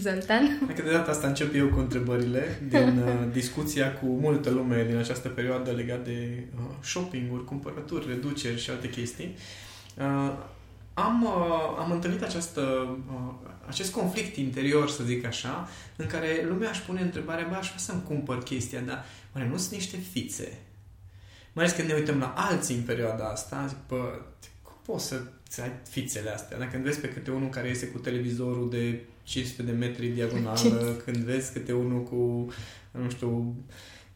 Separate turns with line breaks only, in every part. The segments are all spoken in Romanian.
Zoltan.
Adică de data asta încep eu cu întrebările din uh, discuția cu multă lume din această perioadă legat de uh, shopping-uri, cumpărături, reduceri și alte chestii. Uh, am, uh, am întâlnit această, uh, acest conflict interior, să zic așa, în care lumea își pune întrebarea, bă, aș vrea să-mi cumpăr chestia, dar oare nu sunt niște fițe? Mai ales când ne uităm la alții în perioada asta, zic, bă, cum poți să să ai fițele astea. Dacă când vezi pe câte unul care iese cu televizorul de 500 de metri diagonală, când vezi câte unul cu, nu știu,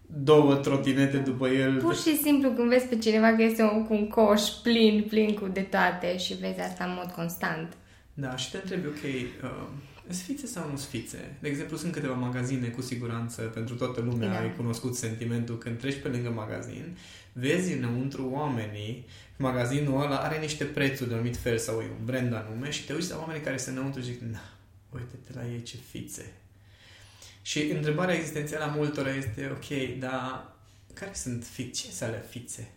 două trotinete după el.
Pur și simplu când vezi pe cineva că este cu un coș plin, plin cu de toate și vezi asta în mod constant.
Da, și te întrebi, ok, uh, sfițe sau nu sfițe? De exemplu, sunt câteva magazine cu siguranță, pentru toată lumea da. ai cunoscut sentimentul când treci pe lângă magazin, vezi înăuntru oamenii magazinul ăla are niște prețuri de anumit fel sau e un brand anume și te uiți la oamenii care se înăuntru și zic, na, uite-te la ei ce fițe. Și întrebarea existențială a multora este, ok, dar care sunt fițe? Ce sunt alea fițe?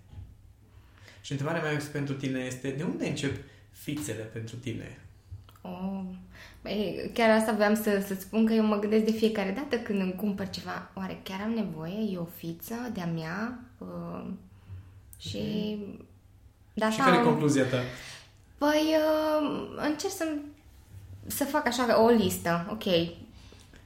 Și întrebarea mea pentru tine este, de unde încep fițele pentru tine?
Oh, băi, chiar asta vreau să, să spun că eu mă gândesc de fiecare dată când îmi cumpăr ceva, oare chiar am nevoie? E o fiță de-a mea? Uh, și mm
da, și care e concluzia ta?
Păi, uh, încerc să, să fac așa o listă. Ok,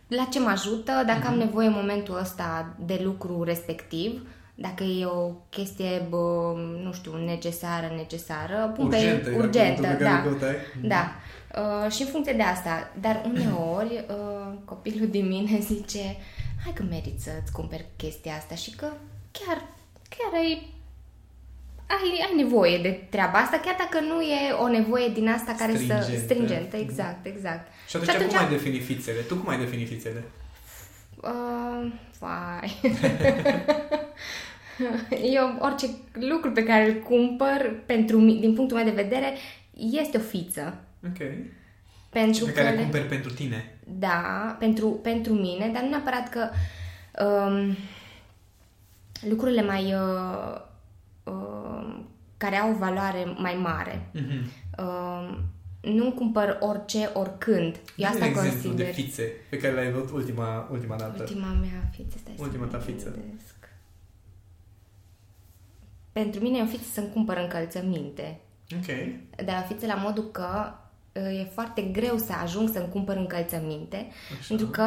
la ce mă ajută, dacă mm-hmm. am mhm. nevoie în momentul ăsta de lucru respectiv, dacă e o chestie, bă, nu știu, necesară, necesară,
pun urgentă,
pe urgentă, da. Mhm. Da. Uh, și în funcție de asta. Dar uneori uh, copilul din mine zice hai că meriți să-ți cumperi chestia asta și că chiar, chiar ai ai, ai nevoie de treaba asta, chiar dacă nu e o nevoie din asta care stringentă. să... Stringentă. exact, exact.
Și atunci, și atunci cum ai defini fițele? Tu cum ai defini fițele?
Uh, vai. Eu, orice lucru pe care îl cumpăr, pentru, din punctul meu de vedere, este o fiță.
Ok. Pentru și pe care le cumperi pentru tine.
Da, pentru, pentru mine, dar nu neapărat că um, lucrurile mai... Uh, uh, care au o valoare mai mare. Mm-hmm. Uh, nu cumpăr orice, oricând.
Eu asta un consider. de fițe pe care l-ai văzut ultima, ultima dată.
Ultima mea fiță. Stai
ultima ta fiță.
Gândesc. Pentru mine e o fiță să-mi cumpăr încălțăminte.
Ok.
De la fițe la modul că uh, e foarte greu să ajung să-mi cumpăr încălțăminte, Așa. pentru că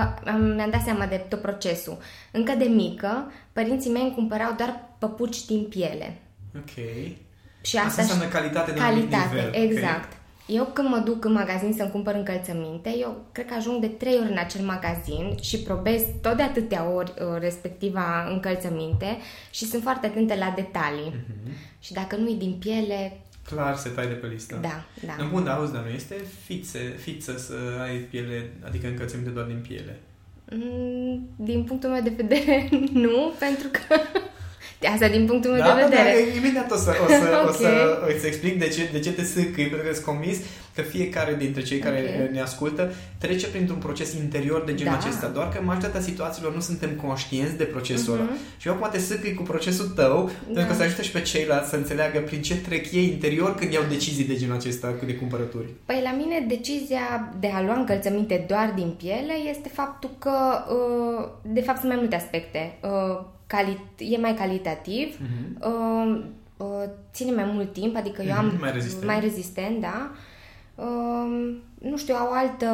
mi-am dat seama de tot procesul. Încă de mică, părinții mei îmi cumpărau doar păpuci din piele.
Ok. Și asta, asta înseamnă calitate de calitate, nivel.
exact. Okay. Eu când mă duc în magazin să-mi cumpăr încălțăminte, eu cred că ajung de trei ori în acel magazin și probez tot de atâtea ori uh, respectiva încălțăminte și sunt foarte atentă la detalii. Uh-huh. Și dacă nu e din piele...
Clar se tai de pe listă.
Da, da.
În bun, dar auzi, dar nu este fițe, fiță să ai piele, adică încălțăminte doar din piele?
Mm, din punctul meu de vedere, nu, pentru că Asta din punctul meu
da,
de vedere.
Da, da, imediat o să, o să, okay. o să îți explic de ce, de ce te sâcâi, pentru că sunt convins că fiecare dintre cei care okay. ne ascultă trece printr-un proces interior de genul da. acesta, doar că în majoritatea situațiilor nu suntem conștienți de procesul uh-huh. ăla. Mhm. Și eu acum te sâcâi cu procesul tău, da. pentru că să ajute și pe ceilalți să înțeleagă prin ce trec ei interior când iau decizii de genul acesta de cumpărături.
Păi la mine decizia de a lua încălțăminte doar din piele este faptul că, uh, de fapt, sunt mai multe aspecte uh, cali- e mai calitativ, uh-huh. uh, uh, ține mai mult timp, adică uh-huh. eu am
mhm, mai rezistent,
mai rezistent da. Uh, nu știu, au altă,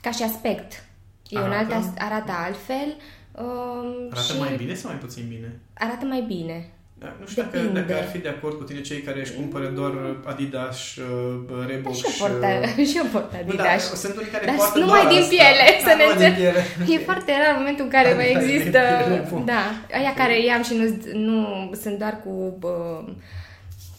ca și aspect. E arată? un alt, arată altfel. Uh,
arată
și
mai bine sau mai puțin bine?
Arată mai bine.
Da, nu știu dacă, dacă ar fi de acord cu tine cei care își cumpără doar Adidas, uh, Reebok
și... Și eu port, uh... și eu port Adidas.
Nu, da, sunt unii care
Dar
poartă
numai din
asta.
piele,
da,
să ne piele. E foarte rar momentul în care mai există... Da, aia care i-am și nu, nu sunt doar cu... Uh,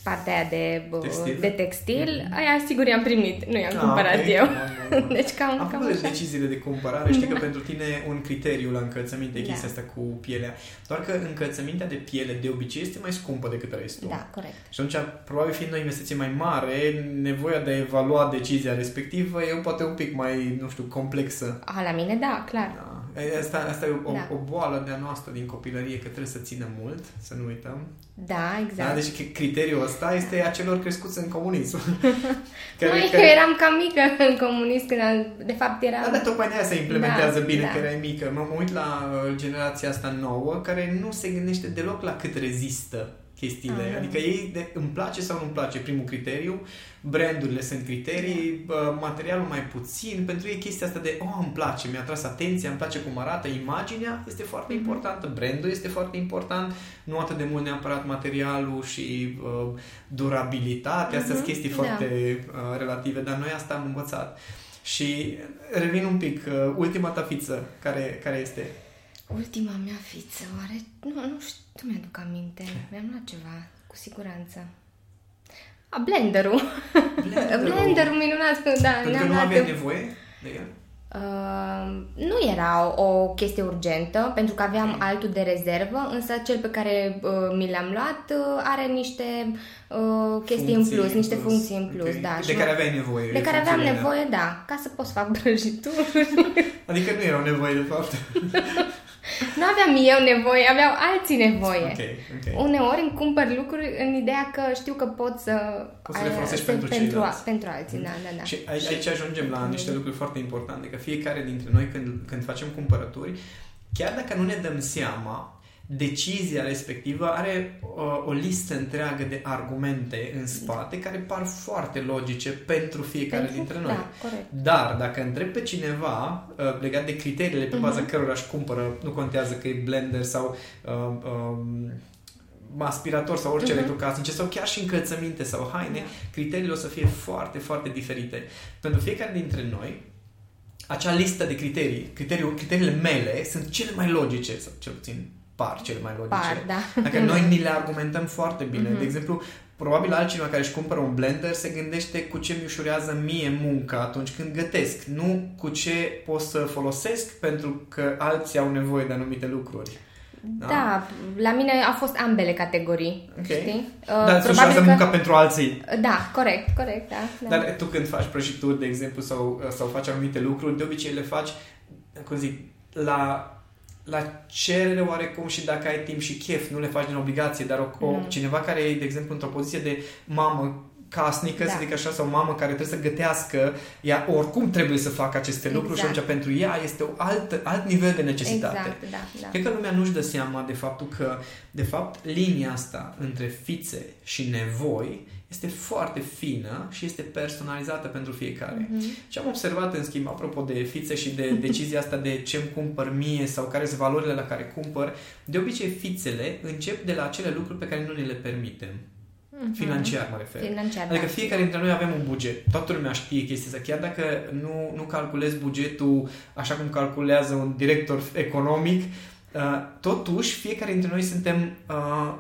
partea aia de textil, de textil mm-hmm. aia sigur i-am primit, nu i-am ah, cumpărat okay. eu. deci cam,
Am
cam
așa. deciziile de cumpărare, știi că pentru tine un criteriu la încălțăminte e da. chestia asta cu pielea. Doar că încălțămintea de piele de obicei este mai scumpă decât restul.
Da, corect.
Și atunci, probabil fiind o investiție mai mare, nevoia de a evalua decizia respectivă e poate un pic mai, nu știu, complexă.
A, la mine, da, clar. Da.
Asta, asta e o, da. o boală de-a noastră din copilărie, că trebuie să țină mult, să nu uităm.
Da, exact. Da,
deci criteriul ăsta este a celor crescuți în comunism.
care, Mai care... că eram cam mică în comunism, când de fapt era...
Da, dar tocmai de aia se implementează da, bine da. că erai mică. Mă, mă uit la uh, generația asta nouă, care nu se gândește deloc la cât rezistă chestiile. Uh-huh. Adică ei de, îmi place sau nu-mi place primul criteriu, brandurile sunt criterii, materialul mai puțin, pentru ei chestia asta de, oh, îmi place, mi-a tras atenția, îmi place cum arată, imaginea este foarte uh-huh. importantă, brandul este foarte important, nu atât de mult neapărat materialul și uh, durabilitatea, uh-huh. astea sunt mhm. chestii da. foarte uh, relative, dar noi asta am învățat. Și revin un pic, uh, ultima ta fiță, care, care este?
Ultima mea fiță, oare? Nu, nu știu, mi-aduc aminte. Mi-am luat ceva, cu siguranță. A, blenderul. Blenderul, blenderul minunat. Da,
Pentru că nu avea nevoie de el?
Uh, nu era o, o chestie urgentă, pentru că aveam mm. altul de rezervă, însă cel pe care uh, mi l-am luat uh, are niște uh, chestii funcții în plus, niște plus. funcții în plus. Okay.
Da, de care aveai nevoie.
De care aveam nevoie, da, ca să pot să fac brăjituri.
adică nu erau nevoie, de fapt.
Nu aveam eu nevoie, aveau alții nevoie. Okay, okay. Uneori îmi cumpăr lucruri în ideea că știu că pot să...
Poți să le folosești pentru, pentru ceilalți.
Pentru alții, da, da, da.
Și aici, aici ajungem la niște lucruri foarte importante, că fiecare dintre noi când, când facem cumpărături, chiar dacă nu ne dăm seama, decizia respectivă are uh, o listă întreagă de argumente în spate care par foarte logice pentru fiecare pentru, dintre noi.
Da, corect.
Dar dacă întreb pe cineva uh, legat de criteriile pe baza uh-huh. cărora își cumpără, nu contează că e blender sau uh, uh, aspirator sau orice uh-huh. electrocasnice sau chiar și încălțăminte sau haine, uh-huh. criteriile o să fie foarte, foarte diferite. Pentru fiecare dintre noi, acea listă de criterii, criteriul, criteriile mele sunt cele mai logice, sau cel puțin par cele mai logice.
Par, da.
Dacă noi ni le argumentăm foarte bine. Mm-hmm. De exemplu, probabil altcineva care își cumpără un blender se gândește cu ce mi ușurează mie munca atunci când gătesc, nu cu ce pot să folosesc pentru că alții au nevoie de anumite lucruri.
Da, da la mine a fost ambele categorii, okay. știi?
Dar uh, ușurează că... munca pentru alții.
Da, corect, corect, da,
da. Dar tu când faci prăjituri, de exemplu, sau, sau faci anumite lucruri, de obicei le faci, cum zic, la la cerere oarecum și dacă ai timp și chef, nu le faci din obligație, dar o, o, mm. cineva care e, de exemplu, într-o poziție de mamă casnică, da. să zic așa, sau mamă care trebuie să gătească, ea oricum trebuie să facă aceste exact. lucruri și atunci pentru ea este un alt, alt nivel de necesitate.
Exact, da, da.
Cred că lumea nu-și dă seama de faptul că, de fapt, linia asta între fițe și nevoi este foarte fină și este personalizată pentru fiecare. Mm-hmm. Și am observat, în schimb, apropo de fițe și de decizia asta de ce îmi cumpăr mie sau care sunt valorile la care cumpăr, de obicei fițele încep de la acele lucruri pe care nu ne le permitem. Mm-hmm. Financiar, mă refer.
Financiar,
adică da. fiecare dintre noi avem un buget. Toată lumea știe chestia asta. Chiar dacă nu, nu calculezi bugetul așa cum calculează un director economic, uh, totuși fiecare dintre noi suntem uh,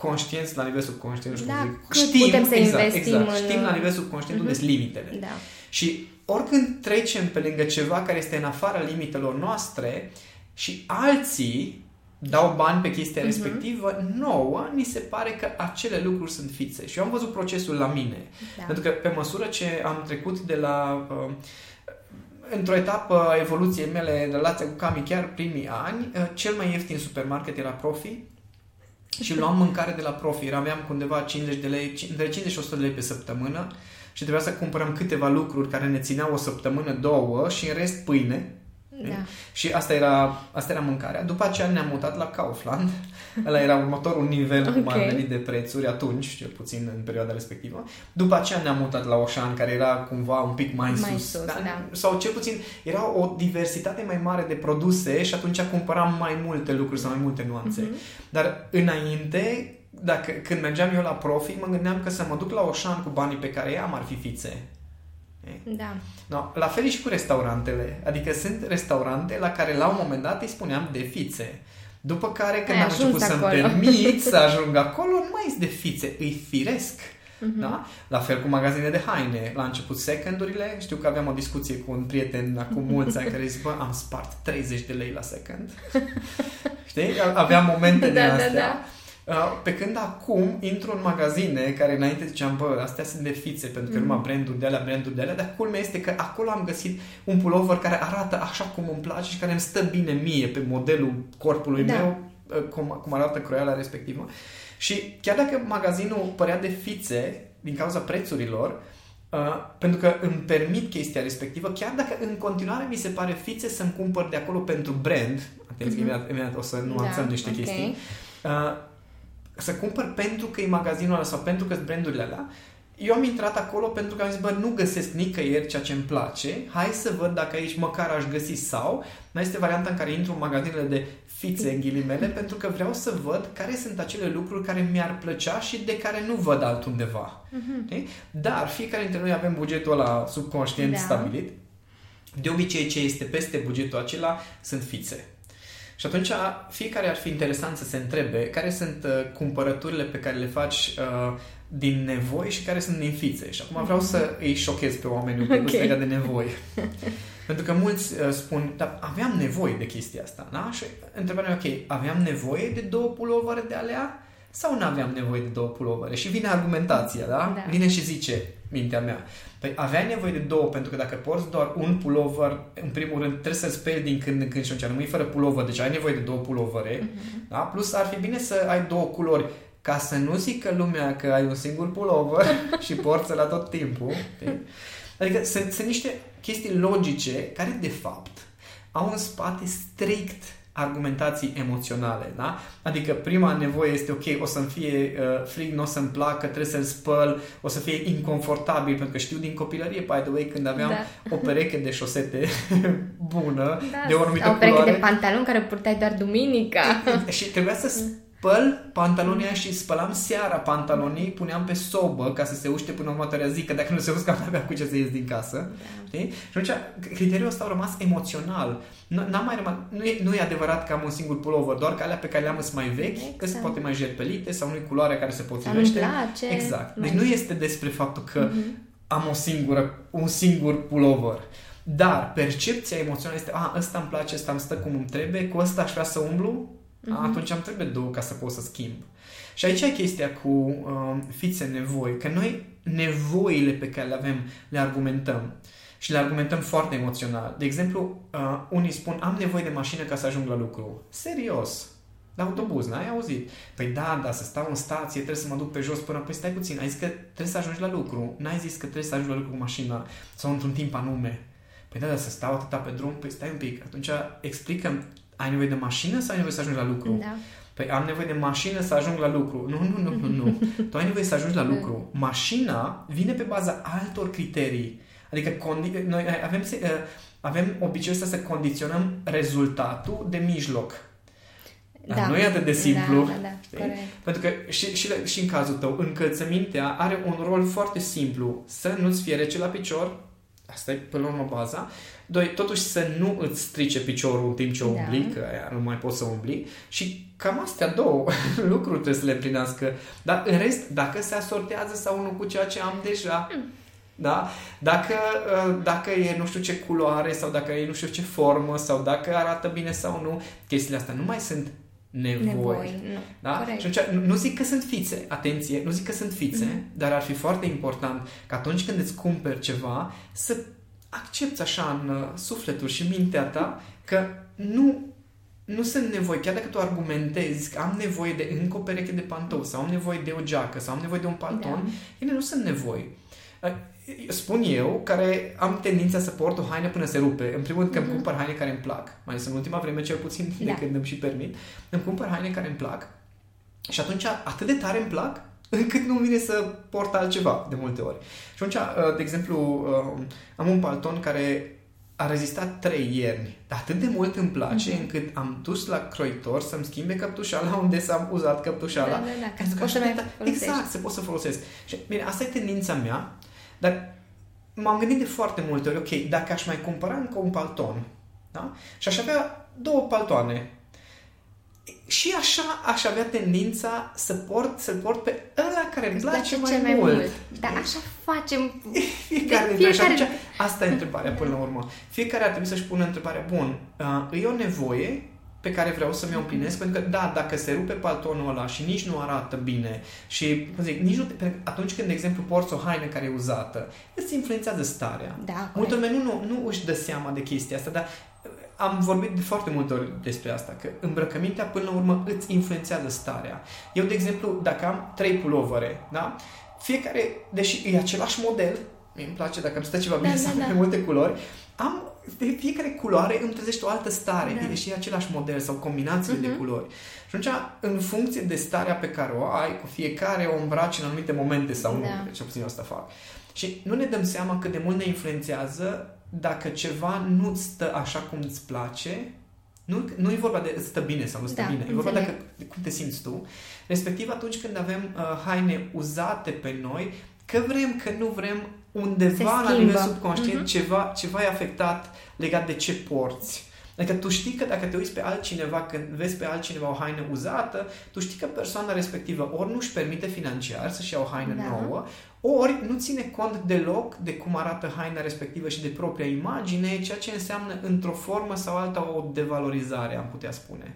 conștienți la nivel subconștient, nu
da,
știu
cum zic. Știm, putem să exact, investim
exact, în... știm la nivel subconștient uh-huh. unde sunt limitele.
Da.
Și oricând trecem pe lângă ceva care este în afara limitelor noastre și alții dau bani pe chestia uh-huh. respectivă, nouă ni se pare că acele lucruri sunt fițe. Și eu am văzut procesul la mine. Da. Pentru că pe măsură ce am trecut de la... Uh, într-o etapă a evoluției mele în relația cu Cami, chiar primii ani, uh, cel mai ieftin supermarket era Profi și luam mâncare de la profi. Aveam undeva 50 de lei, între 50 și 100 de lei pe săptămână și trebuia să cumpărăm câteva lucruri care ne țineau o săptămână, două și în rest pâine
da.
Și asta era, asta era mâncarea. După aceea ne-am mutat la Kaufland. Ăla era următorul nivel okay. cum ar veni de prețuri atunci, cel puțin în perioada respectivă. După aceea ne-am mutat la Oșan, care era cumva un pic mai,
mai
sus.
sus da? Da.
Sau cel puțin era o diversitate mai mare de produse și atunci cumpăram mai multe lucruri sau mai multe nuanțe. Mm-hmm. Dar înainte, dacă, când mergeam eu la profi, mă gândeam că să mă duc la Oșan cu banii pe care i-am ar fi fițe.
Da.
No, la fel și cu restaurantele. Adică sunt restaurante la care la un moment dat îi spuneam de fițe. După care când Ai am început să-mi permit să ajung acolo, nu mai este de fițe, îi firesc. Uh-huh. Da? La fel cu magazine de haine. La început secondurile, știu că aveam o discuție cu un prieten acum mulți ani care zice, bă, am spart 30 de lei la second. Știi? Aveam momente de da, da astea. Da, da Uh, pe când acum intru în magazine care înainte ziceam, bă, astea sunt de fițe, pentru că mm. numai branduri de alea, branduri de alea, dar culmea este că acolo am găsit un pullover care arată așa cum îmi place și care îmi stă bine mie pe modelul corpului da. meu, uh, cum, cum arată croiala respectivă. Și chiar dacă magazinul părea de fițe din cauza prețurilor, Uh, pentru că îmi permit chestia respectivă, chiar dacă în continuare mi se pare fițe să-mi cumpăr de acolo pentru brand, atenție, mm-hmm. imediat, imediat o să nuanțăm da, niște okay. chestii, uh, să cumpăr pentru că e magazinul ăla sau pentru că sunt brandurile alea, eu am intrat acolo pentru că am zis, bă, nu găsesc nicăieri ceea ce îmi place, hai să văd dacă aici măcar aș găsi sau, mai este varianta în care intru în magazinele de fițe, în ghilimele, pentru că vreau să văd care sunt acele lucruri care mi-ar plăcea și de care nu văd altundeva. Uh-huh. Dar fiecare dintre noi avem bugetul ăla subconștient da. stabilit. De obicei, ce este peste bugetul acela sunt fițe. Și atunci fiecare ar fi interesant să se întrebe care sunt uh, cumpărăturile pe care le faci uh, din nevoi și care sunt din fițe. Și acum vreau să îi șochez pe oameni un pic okay. legat de nevoi. Pentru că mulți uh, spun, dar aveam nevoie de chestia asta, da? Și întrebarea e, ok, aveam nevoie de două pulovere de alea? Sau nu aveam nevoie de două pulovere? Și vine argumentația, da? da? Vine și zice, mintea mea, păi aveai nevoie de două, pentru că dacă porți doar un pulover, în primul rând trebuie să speli din când în când și atunci rămâi fără pulover, deci ai nevoie de două pulovere, uh-huh. da? Plus ar fi bine să ai două culori ca să nu zică lumea că ai un singur pullover și porți la tot timpul. Adică sunt, sunt niște chestii logice care, de fapt, au în spate strict argumentații emoționale, da? Adică prima nevoie este, ok, o să-mi fie uh, frig, nu o să-mi placă, trebuie să-l spăl, o să fie inconfortabil, pentru că știu din copilărie, by the way, când aveam da. o pereche de șosete bună, da, de o anumită
o pereche culoare. de pantaloni care purtai doar duminica.
și trebuia să mm spăl pantalonii și spălam seara pantalonii, puneam pe sobă ca să se uște până următoarea zi, că dacă nu se uscă, nu avea cu ce să ies din casă. Da. Și atunci, criteriul ăsta a rămas emoțional. N-am mai rămas, nu, e, nu e adevărat că am un singur pullover, doar că alea pe care le-am sunt mai vechi, exact. că se poate mai jerpelite sau nu e culoarea care se potrivește.
place.
Exact. Deci nu este despre faptul că mm-hmm. am o singură, un singur pullover. Dar percepția emoțională este, a, ăsta îmi place, ăsta îmi stă cum îmi trebuie, cu ăsta aș vrea să umblu, uh-huh. atunci am trebuie două ca să pot să schimb. Și aici e chestia cu uh, fițe nevoi, că noi nevoile pe care le avem le argumentăm și le argumentăm foarte emoțional. De exemplu, uh, unii spun, am nevoie de mașină ca să ajung la lucru. Serios, la autobuz, n-ai auzit? Păi da, da, să stau în stație, trebuie să mă duc pe jos până... Păi stai puțin, ai zis că trebuie să ajungi la lucru. N-ai zis că trebuie să ajungi la lucru cu mașina sau într-un timp anume. Păi da, da, să stau atâta pe drum, păi stai un pic. Atunci explică ai nevoie de mașină sau ai nevoie să ajungi la lucru?
Da.
Păi am nevoie de mașină să ajung la lucru. Nu, nu, nu, nu, nu. Tu ai nevoie să ajungi la lucru. Mașina vine pe baza altor criterii. Adică condi- noi avem, uh, avem obiceiul ăsta să condiționăm rezultatul de mijloc. Da. nu e atât de simplu.
Da, da, da,
Pentru că și, și, și în cazul tău, încălțămintea are un rol foarte simplu. Să nu-ți fie rece la picior, asta e până la urmă baza, Doi, totuși să nu îți strice piciorul în timp ce da. umbli, că aia nu mai poți să umbli. Și cam astea două lucruri trebuie să le împlinească. Dar în rest, dacă se asortează sau nu cu ceea ce am deja, mm. da? Dacă, uh, dacă e nu știu ce culoare sau dacă e nu știu ce formă sau dacă arată bine sau nu, chestiile astea nu mai sunt nevoi. nevoi
nu.
Da? Și atunci, nu zic că sunt fițe, atenție, nu zic că sunt fițe, mm-hmm. dar ar fi foarte important că atunci când îți cumperi ceva, să accepti așa în uh, sufletul și mintea ta că nu, nu sunt nevoi, chiar dacă tu argumentezi că am nevoie de încă o pereche de pantofi sau am nevoie de o geacă sau am nevoie de un palton, da. ele nu sunt nevoi. Uh, spun eu, care am tendința să port o haină până se rupe. În primul rând că mm-hmm. îmi cumpăr haine care îmi plac, mai ales în ultima vreme cel puțin da. de când îmi și permit, îmi cumpăr haine care îmi plac și atunci atât de tare îmi plac încât nu vine să port altceva de multe ori. Și atunci, uh, de exemplu, uh, am un palton care a rezistat trei ierni. Dar atât de mult îmi place mm-hmm. încât am dus la croitor să-mi schimbe căptușala unde s-a uzat căptușala. Da,
da, da, ca să să mai
Exact, să pot să folosesc. Și, bine, asta e tendința mea, dar m-am gândit de foarte multe ori, ok, dacă aș mai cumpăra încă un palton, da? Și aș avea două paltoane și așa aș avea tendința să port, să port pe ăla care îmi place mai, mai mult. mult.
Dar așa facem.
Fiecare, fiecare... Așa, asta e întrebarea până la urmă. Fiecare ar trebui să-și pună întrebarea, bun, uh, e o nevoie pe care vreau să mi-o împlinesc, pentru că, da, dacă se rupe paltonul ăla și nici nu arată bine și, cum zic, nici nu, atunci când, de exemplu, porți o haină care e uzată, îți influențează starea.
Da,
Multă lume nu, nu, nu își dă seama de chestia asta, dar am vorbit de foarte multe ori despre asta, că îmbrăcămintea până la urmă îți influențează starea. Eu, de exemplu, dacă am trei pulovere, da? Fiecare, deși e același model, mi îmi place dacă îmi stă ceva bine da, să da, da. multe culori, am de fiecare culoare îmi trezește o altă stare, da. deși e același model sau combinațiile uh-huh. de mhm. culori. Și atunci, în funcție de starea pe care o ai, cu fiecare o îmbraci în anumite momente sau da. nu, ce puțin asta fac. Și nu ne dăm seama cât de mult ne influențează dacă ceva nu stă așa cum îți place, nu, nu e vorba de stă bine sau nu stă da, bine, e vorba de, de cum te simți tu. Respectiv atunci când avem uh, haine uzate pe noi, că vrem, că nu vrem, undeva la nivel subconștient uh-huh. ceva, ceva e afectat legat de ce porți. Adică tu știi că dacă te uiți pe altcineva, când vezi pe altcineva o haină uzată, tu știi că persoana respectivă ori nu-și permite financiar să-și ia o haină da. nouă, ori nu ține cont deloc de cum arată haina respectivă și de propria imagine, ceea ce înseamnă într-o formă sau alta o devalorizare, am putea spune.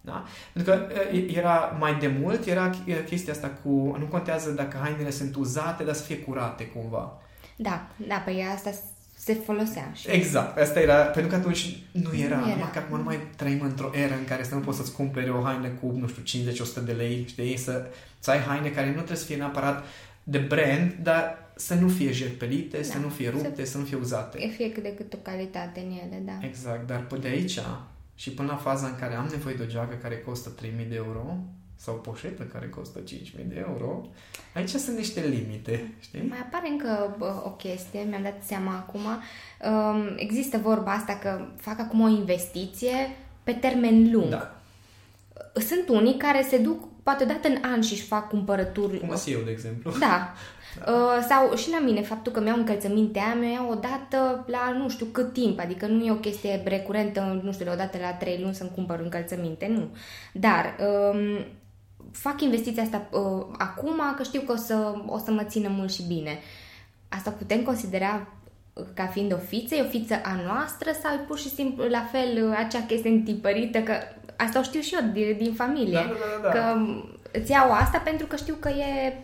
Da? Pentru că era mai de mult, era chestia asta cu, nu contează dacă hainele sunt uzate, dar să fie curate cumva.
Da, da, păi asta se folosea. Și...
Exact, asta era, pentru că atunci nu era, nu era. numai că acum nu mai trăim într-o eră în care să nu poți să-ți cumperi o haină cu, nu știu, 50-100 de lei, știi, să, să ai haine care nu trebuie să fie neapărat de brand, dar să nu fie jerpelite, da. să nu fie rupte, să, să nu fie uzate.
E fie cât de cât o calitate în ele, da.
Exact, dar pe de aici și până la faza în care am nevoie de o geacă care costă 3000 de euro sau o poșetă care costă 5000 de euro, aici sunt niște limite, știi?
Mai apare încă o chestie, mi-am dat seama acum. Um, există vorba asta că fac acum o investiție pe termen lung.
Da.
Sunt unii care se duc poate odată în an și își fac cumpărături.
Cum eu, de exemplu.
Da. da. Uh, sau și la mine, faptul că mi-au încălțămintea, mi iau odată la nu știu cât timp, adică nu e o chestie recurentă, nu știu, odată la trei luni să-mi cumpăr încălțăminte, nu. Dar um, fac investiția asta uh, acum că știu că o să, o să mă țină mult și bine. Asta putem considera ca fiind o fiță, e o fiță a noastră sau e pur și simplu la fel acea chestie întipărită că asta o știu și eu din, din familie, da,
da, da, da.
că îți iau asta pentru că știu că e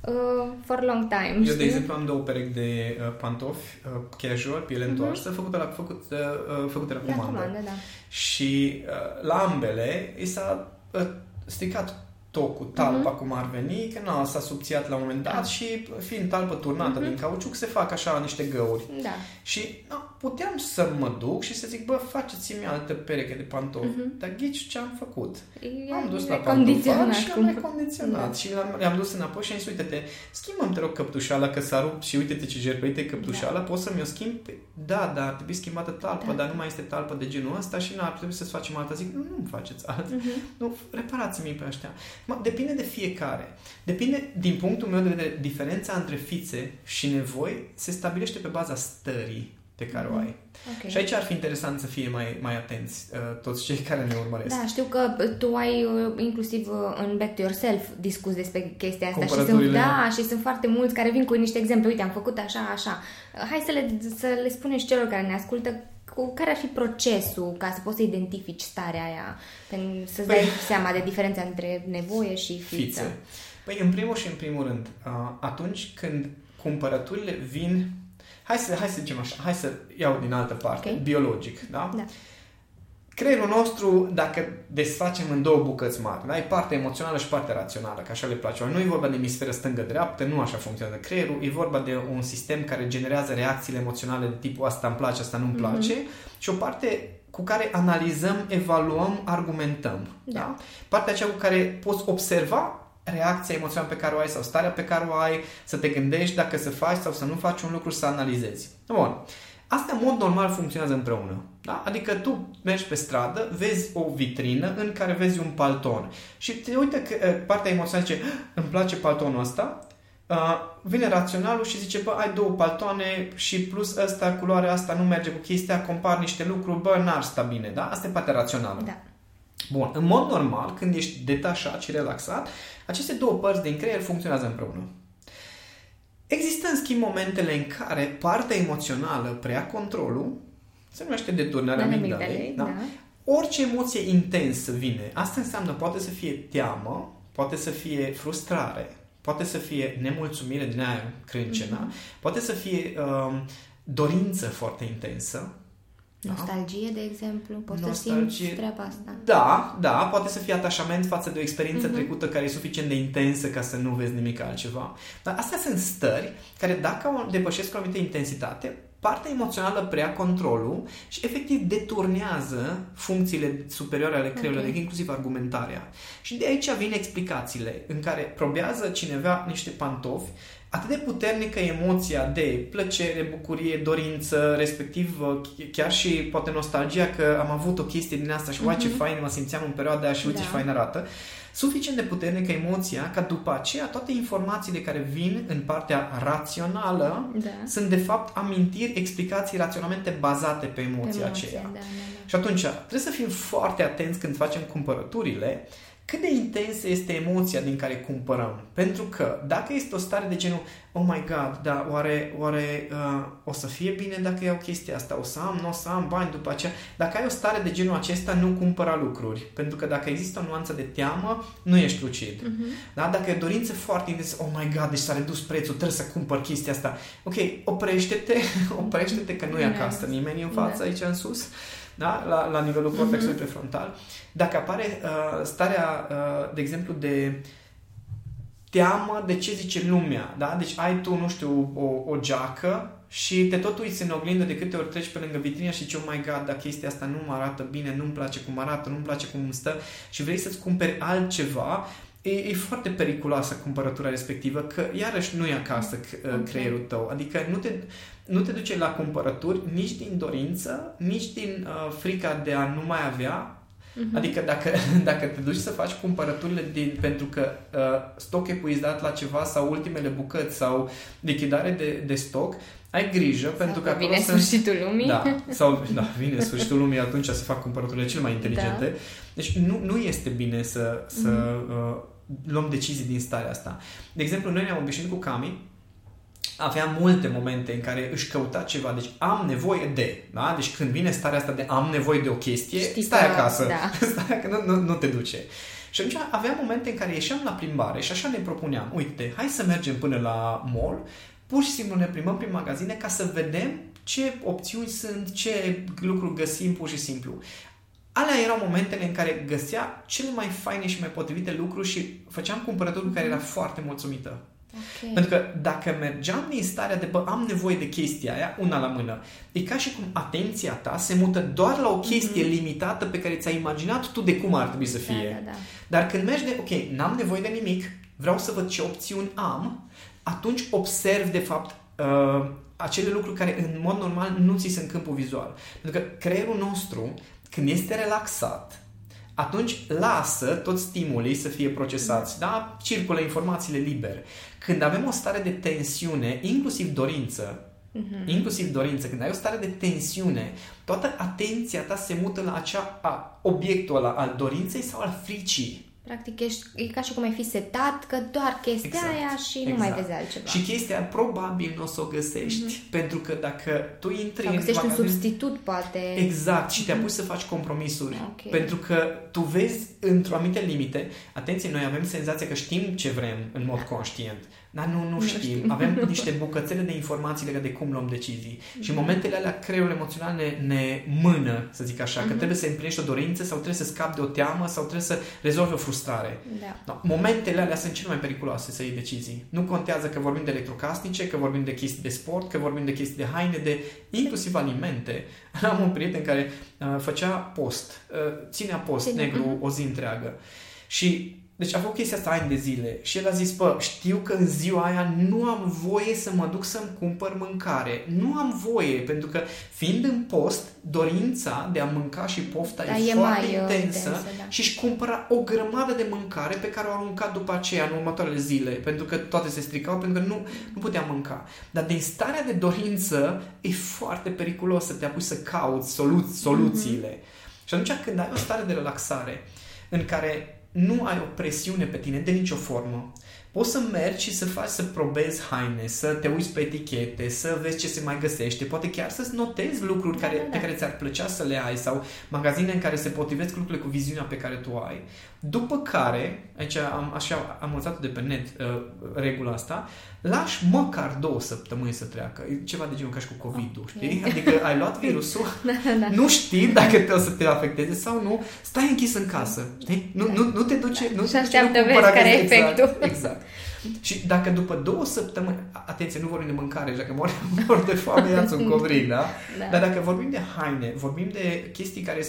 uh, for long time. Eu,
știi? de exemplu, am două perechi de uh, pantofi uh, casual, piele uh-huh. întoarsă, făcute la, făcut, uh, făcute la comandă. La comandă
da.
Și uh, la ambele i s-a uh, stricat tocul, talpa, uh-huh. cum ar veni, că nu s-a subțiat la un moment dat da. și fiind talpă turnată uh-huh. din cauciuc, se fac așa niște găuri.
Da.
Și na, puteam să mă duc și să zic, bă, faceți-mi altă pereche de pantofi. Uh-huh. Dar ghici ce am făcut?
E
am dus la pantofar și am recondiționat. Da. Și i-am dus înapoi și am zis, uite-te, schimbăm te rog căptușala că s-a rupt și uite-te ce jerpeite căptușala, da. poți să mi-o schimb? Da, dar ar trebui schimbată talpă, da. dar nu mai este talpă de genul ăsta și nu ar trebui să-ți facem alta. Zic, nu, nu faceți alt. Uh-huh. Nu, reparați-mi pe ăștia. Mă, depinde de fiecare. Depinde, din punctul meu de vedere, diferența între fițe și nevoi se stabilește pe baza stării pe care mm-hmm. o ai. Okay. Și aici ar fi interesant să fie mai, mai atenți uh, toți cei care ne urmăresc.
Da, știu că tu ai uh, inclusiv uh, în Back to Yourself discus despre chestia asta și sunt, da, și sunt foarte mulți care vin cu niște exemple. Uite, am făcut așa, așa. Hai să le, să le spunem și celor care ne ascultă cu care ar fi procesul ca să poți să identifici starea aia, să-ți păi, dai seama de diferența între nevoie și fiță. fiță.
Păi, în primul și în primul rând, atunci când cumpărăturile vin Hai să, hai să zicem așa, hai să iau din altă parte, okay. biologic, da?
da?
Creierul nostru, dacă desfacem în două bucăți mari, da? e partea emoțională și partea rațională, că așa le place. Nu e vorba de emisferă stângă-dreaptă, nu așa funcționează creierul, e vorba de un sistem care generează reacțiile emoționale de tipul asta îmi place, asta nu-mi mhm. place mm-hmm. și o parte cu care analizăm, evaluăm, argumentăm. Da. da? Partea aceea cu care poți observa reacția emoțională pe care o ai sau starea pe care o ai, să te gândești dacă să faci sau să nu faci un lucru, să analizezi. Bun. Asta în mod normal funcționează împreună. Da? Adică tu mergi pe stradă, vezi o vitrină în care vezi un palton și te uite că eh, partea emoțională zice, ah, îmi place paltonul ăsta, uh, vine raționalul și zice, bă, ai două paltoane și plus ăsta, culoarea asta nu merge cu chestia, compar niște lucruri, bă, n-ar sta bine, da? Asta e partea rațională.
Da.
Bun, în mod normal, când ești detașat și relaxat, aceste două părți din creier funcționează împreună. Există, în schimb, momentele în care partea emoțională preia controlul, se numește deturnarea amigdalei, da? da? orice emoție intensă vine. Asta înseamnă, poate să fie teamă, poate să fie frustrare, poate să fie nemulțumire din aia crâncena, mm-hmm. poate să fie um, dorință foarte intensă,
da. Nostalgie, de exemplu? Poți Nostalgie. să simți treaba asta?
Da, da, poate să fie atașament față de o experiență uh-huh. trecută care e suficient de intensă ca să nu vezi nimic altceva. Dar astea sunt stări care, dacă depășesc o anumită intensitate, partea emoțională preia controlul și efectiv deturnează funcțiile superioare ale creierului, okay. adică inclusiv argumentarea. Și de aici vin explicațiile în care probează cineva niște pantofi atât de puternică emoția de plăcere, bucurie, dorință, respectiv uh, chiar și poate nostalgia că am avut o chestie din asta și uh-huh. ce mhm. fain mă simțeam în perioada aia și uite da. ce fain arată. Suficient de puternică emoția ca după aceea toate informațiile care vin în partea rațională da. sunt de fapt amintiri, explicații, raționamente bazate pe emoția, pe emoție, aceea. Da, da, da. Și atunci trebuie să fim foarte atenți când facem cumpărăturile cât de intensă este emoția din care cumpărăm. Pentru că dacă este o stare de genul, oh my god, da, oare, oare uh, o să fie bine dacă iau chestia asta, o să am, nu o să am bani după aceea. Dacă ai o stare de genul acesta, nu cumpăra lucruri. Pentru că dacă există o nuanță de teamă, nu ești lucid. Uh-huh. Da? Dacă e dorință foarte intensă, oh my god, deci s-a redus prețul, trebuie să cumpăr chestia asta. Ok, oprește-te, oprește-te că nu e acasă nimeni în față da. aici în sus da? la, la nivelul mhm. cortexului mm-hmm. prefrontal, dacă apare uh, starea, uh, de exemplu, de teamă de ce zice lumea, da? Deci ai tu, nu știu, o, o geacă și te tot uiți în oglindă de câte ori treci pe lângă vitrină și zici, oh my god, dacă chestia asta nu mă arată bine, nu-mi place cum arată, nu-mi place cum stă și vrei să-ți cumperi altceva, e, e foarte periculoasă cumpărătura respectivă, că iarăși nu e acasă okay. creierul tău. Adică nu te, nu te duce la cumpărături nici din dorință, nici din uh, frica de a nu mai avea. Uh-huh. Adică dacă, dacă te duci să faci cumpărăturile din, pentru că uh, stoc epuizat la ceva sau ultimele bucăți sau lichidare de, de stoc, ai grijă sau pentru că
vine sfârșitul lumii.
Da, sau da, vine sfârșitul lumii, atunci se fac cumpărăturile cel mai inteligente. Da. Deci nu, nu este bine să, să uh-huh. uh, luăm decizii din starea asta. De exemplu, noi ne-am obișnuit cu Cami avea multe momente în care își căuta ceva, deci am nevoie de, da? Deci când vine starea asta de am nevoie de o chestie, Știi stai că, acasă, da. stai că nu, nu, nu te duce. Și atunci avea momente în care ieșeam la plimbare și așa ne propuneam, uite, hai să mergem până la mall, pur și simplu ne plimbăm prin magazine ca să vedem ce opțiuni sunt, ce lucruri găsim pur și simplu. Alea erau momentele în care găsea cele mai faine și mai potrivite lucruri și făceam cumpărături cu care era foarte mulțumită. Okay. Pentru că dacă mergeam din starea de, bă, am nevoie de chestia aia, una la mână, e ca și cum atenția ta se mută doar la o chestie mm-hmm. limitată pe care ți-ai imaginat tu de cum ar trebui să fie. Da, da, da. Dar când mergi de, ok, n-am nevoie de nimic, vreau să văd ce opțiuni am, atunci observ, de fapt, uh, acele lucruri care în mod normal nu ți sunt în câmpul vizual. Pentru că creierul nostru, când este relaxat, atunci lasă toți stimulii să fie procesați, da? Circulă informațiile liber. Când avem o stare de tensiune, inclusiv dorință, uh-huh. inclusiv dorință, când ai o stare de tensiune, toată atenția ta se mută la acea, a, obiectul ăla al dorinței sau al fricii.
Practic, ești, e ca și cum ai fi setat că doar chestia exact, aia și exact. nu mai exact. vezi altceva.
Și chestia probabil nu o să o găsești, mm-hmm. pentru că dacă tu intri
Sau găsești în un substitut, poate.
Exact, și mm-hmm. te apuci să faci compromisuri. Okay. Pentru că tu vezi într-o anumite limite, atenție, noi avem senzația că știm ce vrem în mod conștient, dar nu, nu, știm. știm. Avem niște bucățele de informații legate de cum luăm decizii. Mm-hmm. Și în momentele alea creierul emoțional ne, ne mână, să zic așa, mm-hmm. că mhm. trebuie să împlinești o dorință sau trebuie să scapi de o teamă sau trebuie să rezolvi o frustrare. Da. Da. Momentele alea sunt cele mai periculoase să iei decizii. Nu contează că vorbim de electrocasnice, că vorbim de chestii de sport, că vorbim de chestii de haine, de inclusiv alimente. Am un prieten care uh, făcea post, uh, ținea post Ține. negru uh-huh. o zi întreagă. Și deci a făcut chestia asta ani de zile și el a zis, bă, știu că în ziua aia nu am voie să mă duc să-mi cumpăr mâncare. Nu am voie, pentru că fiind în post, dorința de a mânca și pofta da, e, e foarte mai intensă, intensă da. și își cumpăra o grămadă de mâncare pe care o arunca după aceea în următoarele zile, pentru că toate se stricau, pentru că nu, nu putea mânca. Dar din starea de dorință e foarte periculos să te apuci să cauți solu- soluțiile. Mm-hmm. Și atunci când ai o stare de relaxare în care nu ai o presiune pe tine de nicio formă, poți să mergi și să faci, să probezi haine, să te uiți pe etichete, să vezi ce se mai găsește, poate chiar să-ți notezi lucruri care, da, da. pe care ți-ar plăcea să le ai sau magazine în care se potrivesc lucrurile cu viziunea pe care tu ai. După care, aici am, așa, am învățat de pe net uh, regula asta, lași măcar două săptămâni să treacă. E ceva de genul ca și cu COVID-ul, okay. știi? Adică ai luat virusul, da, da, da. nu știi dacă te o să te afecteze sau nu, stai închis în casă, știi? Nu, nu, nu te duce, nu
și așteaptă vezi care e
exact,
efectul.
Exact. Și dacă după două săptămâni, atenție, nu vorbim de mâncare, dacă mor, mor de foame, ia un covric, da? da? Dar dacă vorbim de haine, vorbim de chestii care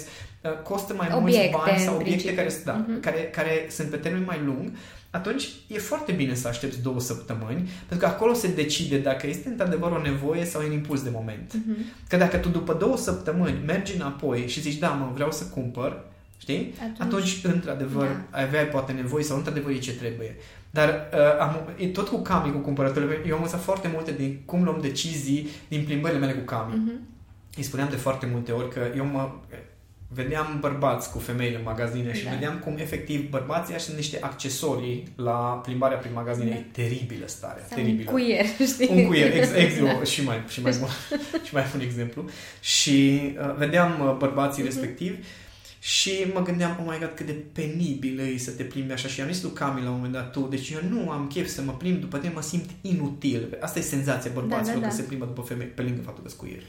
uh, costă mai obiecte, mulți bani sau obiecte care, da, uh-huh. care, care sunt pe termen mai lung, atunci e foarte bine să aștepți două săptămăni, pentru că acolo se decide dacă este într-adevăr o nevoie sau un impuls de moment. Uh-huh. Că dacă tu după două săptămâni mergi înapoi și zici, da, mă, vreau să cumpăr, știi? Atunci, atunci într-adevăr, da. aveai poate nevoie sau într-adevăr e ce trebuie. Dar uh, am, tot cu Cami, cu cumpărăturile, eu am învățat foarte multe din cum luăm decizii din plimbările mele cu Cami. Uh-huh. Îi spuneam de foarte multe ori că eu mă vedeam bărbați cu femeile în magazine și da. vedeam cum efectiv bărbații sunt niște accesorii la plimbarea prin magazine. Da. E teribilă stare. Sau teribilă.
un cuier, știi?
Un cuier, ex, ex, da. și mai, și mai, și mai un exemplu. Și uh, vedeam uh, bărbații uh-huh. respectivi și mă gândeam, oh my god, cât de penibil e să te plimbi așa. Și am zis lui Cami la un moment dat, tu, deci eu nu am chef să mă plimb, după tine mă simt inutil. Asta e senzația bărbaților da, da, da. că se plimbă după femei, pe lângă faptul că cuier.